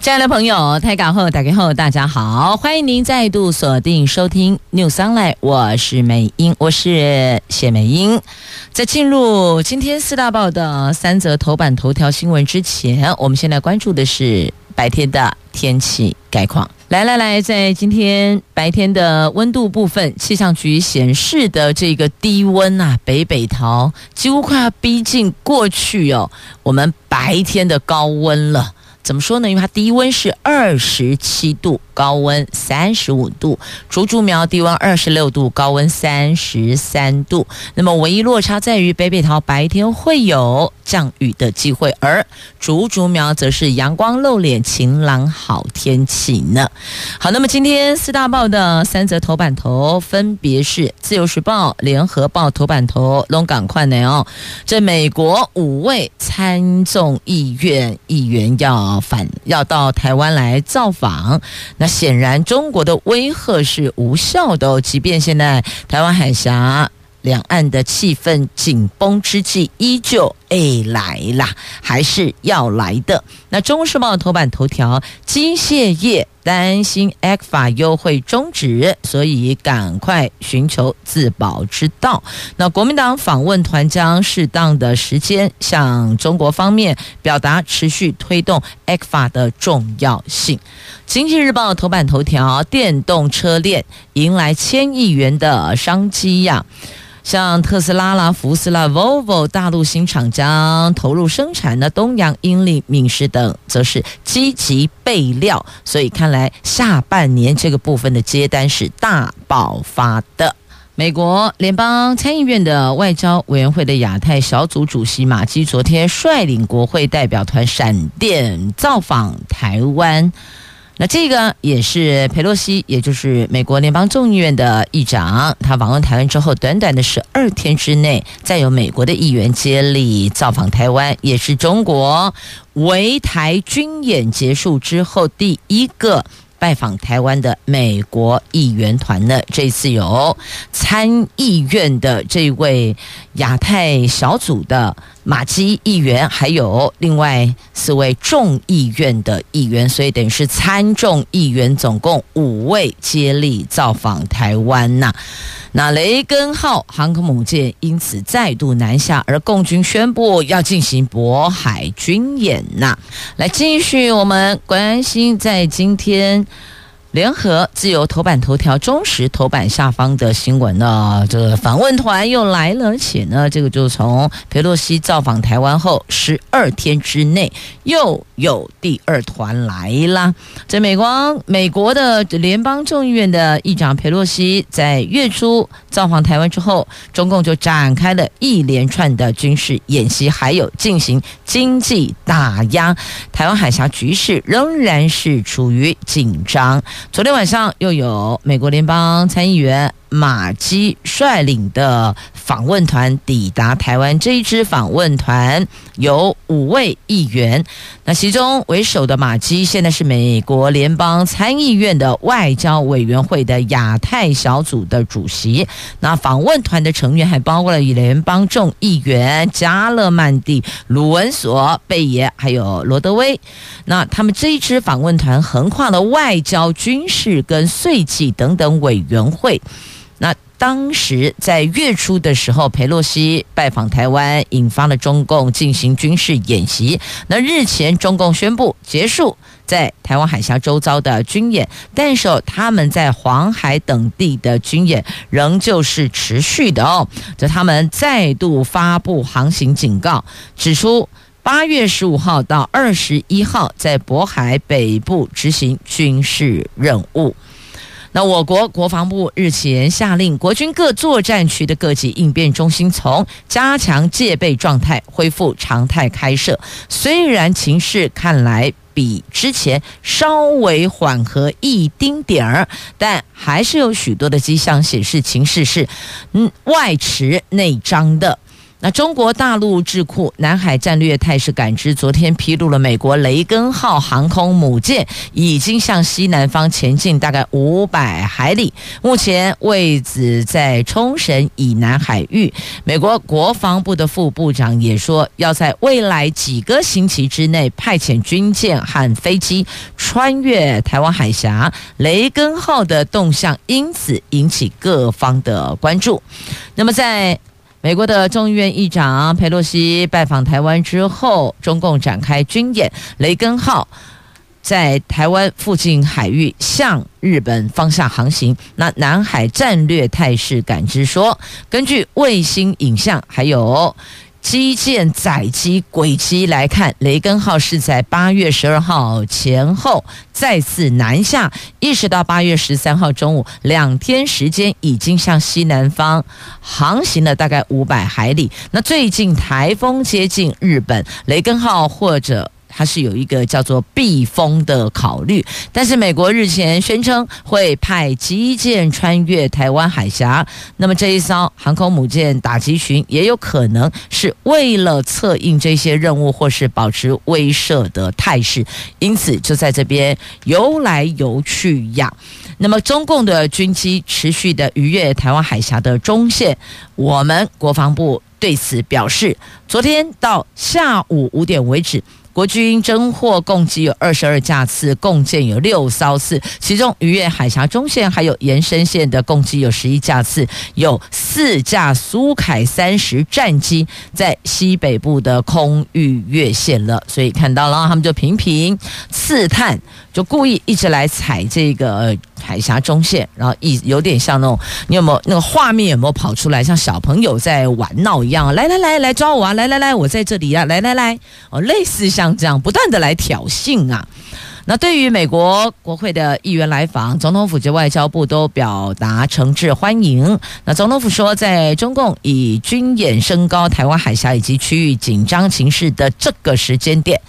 亲爱的朋友，台港后打开后，大家好，欢迎您再度锁定收听 News Online，我是美英，我是谢美英。在进入今天四大报的三则头版头条新闻之前，我们先来关注的是白天的天气概况。来来来，在今天白天的温度部分，气象局显示的这个低温啊，北北桃几乎快要逼近过去哦，我们白天的高温了。怎么说呢？因为它低温是二十七度，高温三十五度；竹竹苗低温二十六度，高温三十三度。那么唯一落差在于北北桃白天会有降雨的机会，而竹竹苗则是阳光露脸，晴朗好天气呢。好，那么今天四大报的三则头版头分别是《自由时报》、《联合报》头版头龙港快内哦，这美国五位参众议院议员要。反要到台湾来造访，那显然中国的威吓是无效的哦。即便现在台湾海峡两岸的气氛紧绷之际，依旧诶来啦，还是要来的。那《中时报》头版头条：机械业。担心 ECFA 优惠终止，所以赶快寻求自保之道。那国民党访问团将适当的时间向中国方面表达持续推动 ECFA 的重要性。经济日报头版头条：电动车链迎来千亿元的商机呀！像特斯拉啦、福斯啦、Volvo 大陆新厂将投入生产的东洋、英利、敏实等，则是积极备料，所以看来下半年这个部分的接单是大爆发的。美国联邦参议院的外交委员会的亚太小组主席马基昨天率领国会代表团闪电造访台湾。那这个也是裴洛西，也就是美国联邦众议院的议长，他访问台湾之后，短短的十二天之内，再有美国的议员接力造访台湾，也是中国围台军演结束之后第一个。拜访台湾的美国议员团呢，这次有参议院的这位亚太小组的马基议员，还有另外四位众议院的议员，所以等于是参众议员总共五位接力造访台湾呐。那雷根号航空母舰因此再度南下，而共军宣布要进行渤海军演呐。来继续我们关心在今天。联合自由头版头条，中时头版下方的新闻呢，这个访问团又来了，而且呢，这个就从佩洛西造访台湾后十二天之内，又有第二团来啦。在美国，美国的联邦众议院的议长佩洛西在月初造访台湾之后，中共就展开了一连串的军事演习，还有进行经济打压，台湾海峡局势仍然是处于紧张。昨天晚上又有美国联邦参议员马基率领的访问团抵达台湾，这一支访问团有五位议员，那其中为首的马基现在是美国联邦参议院的外交委员会的亚太小组的主席。那访问团的成员还包括了联邦众议员加勒曼蒂、鲁文索、贝爷，还有罗德威。那他们这一支访问团横跨了外交、军事跟税计等等委员会。那当时在月初的时候，裴洛西拜访台湾，引发了中共进行军事演习。那日前中共宣布结束在台湾海峡周遭的军演，但是他们在黄海等地的军演仍旧是持续的哦。这他们再度发布航行警告，指出八月十五号到二十一号在渤海北部执行军事任务。那我国国防部日前下令，国军各作战区的各级应变中心从加强戒备状态恢复常态开设。虽然情势看来比之前稍微缓和一丁点儿，但还是有许多的迹象显示情势是嗯外弛内张的。那中国大陆智库南海战略态势感知昨天披露了美国雷根号航空母舰已经向西南方前进大概五百海里，目前位置在冲绳以南海域。美国国防部的副部长也说，要在未来几个星期之内派遣军舰和飞机穿越台湾海峡。雷根号的动向因此引起各方的关注。那么在美国的众议院议长佩洛西拜访台湾之后，中共展开军演，雷根号在台湾附近海域向日本方向航行。那南海战略态势感知说，根据卫星影像还有。基建载机轨迹来看，雷根号是在八月十二号前后再次南下，一直到八月十三号中午，两天时间已经向西南方航行了大概五百海里。那最近台风接近日本，雷根号或者。它是有一个叫做避风的考虑，但是美国日前宣称会派机舰穿越台湾海峡，那么这一艘航空母舰打击群也有可能是为了策应这些任务或是保持威慑的态势，因此就在这边游来游去呀。那么中共的军机持续的逾越台湾海峡的中线，我们国防部对此表示，昨天到下午五点为止。国军侦获共计有二十二架次，共建有六艘次，其中逾越海峡中线还有延伸线的共计有十一架次，有四架苏凯三十战机在西北部的空域越线了，所以看到了他们就频频刺探，就故意一直来踩这个海峡中线，然后一有点像那种，你有没有那个画面有没有跑出来，像小朋友在玩闹一样，来来来来抓我啊，来来来我在这里啊，来来来哦，类似像。这样不断的来挑衅啊！那对于美国国会的议员来访，总统府及外交部都表达诚挚欢迎。那总统府说，在中共以军演升高台湾海峡以及区域紧张情势的这个时间点，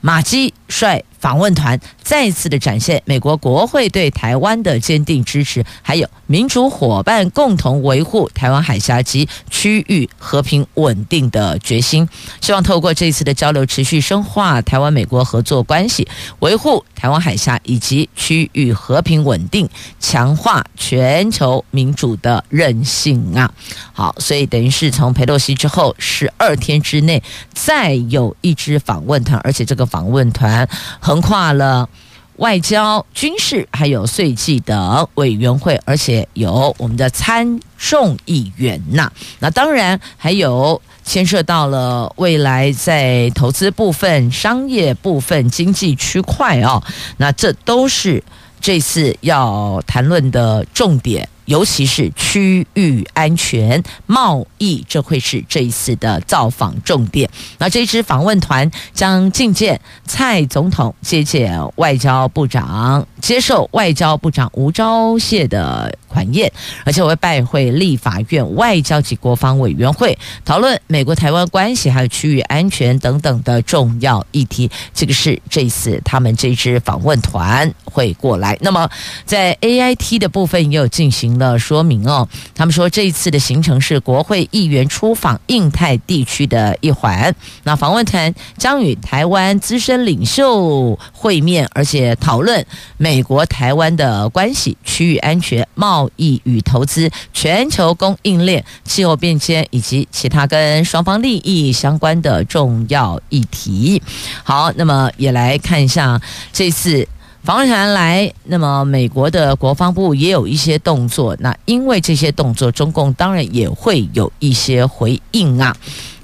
马基率访问团再次的展现美国国会对台湾的坚定支持，还有民主伙伴共同维护台湾海峡及区域和平稳定的决心。希望透过这次的交流，持续深化台湾美国合作关系，维护台湾海峡以及区域和平稳定，强化全球民主的韧性啊！好，所以等于是从佩洛西之后十二天之内，再有一支访问团，而且这个访问团。横跨了外交、军事，还有税计等委员会，而且有我们的参众议员呐。那当然还有牵涉到了未来在投资部分、商业部分、经济区块哦。那这都是这次要谈论的重点。尤其是区域安全、贸易，这会是这一次的造访重点。那这支访问团将觐见蔡总统，接见外交部长，接受外交部长吴钊燮的款宴，而且会拜会立法院外交及国防委员会，讨论美国台湾关系还有区域安全等等的重要议题。这个是这一次他们这支访问团会过来。那么在 AIT 的部分也有进行。的说明哦，他们说这一次的行程是国会议员出访印太地区的一环。那访问团将与台湾资深领袖会面，而且讨论美国台湾的关系、区域安全、贸易与投资、全球供应链、气候变迁以及其他跟双方利益相关的重要议题。好，那么也来看一下这次。访问团来，那么美国的国防部也有一些动作。那因为这些动作，中共当然也会有一些回应啊。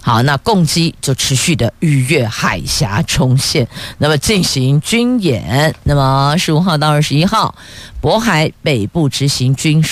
好，那共机就持续的逾越海峡重线，那么进行军演。那么十五号到二十一号，渤海北部执行军。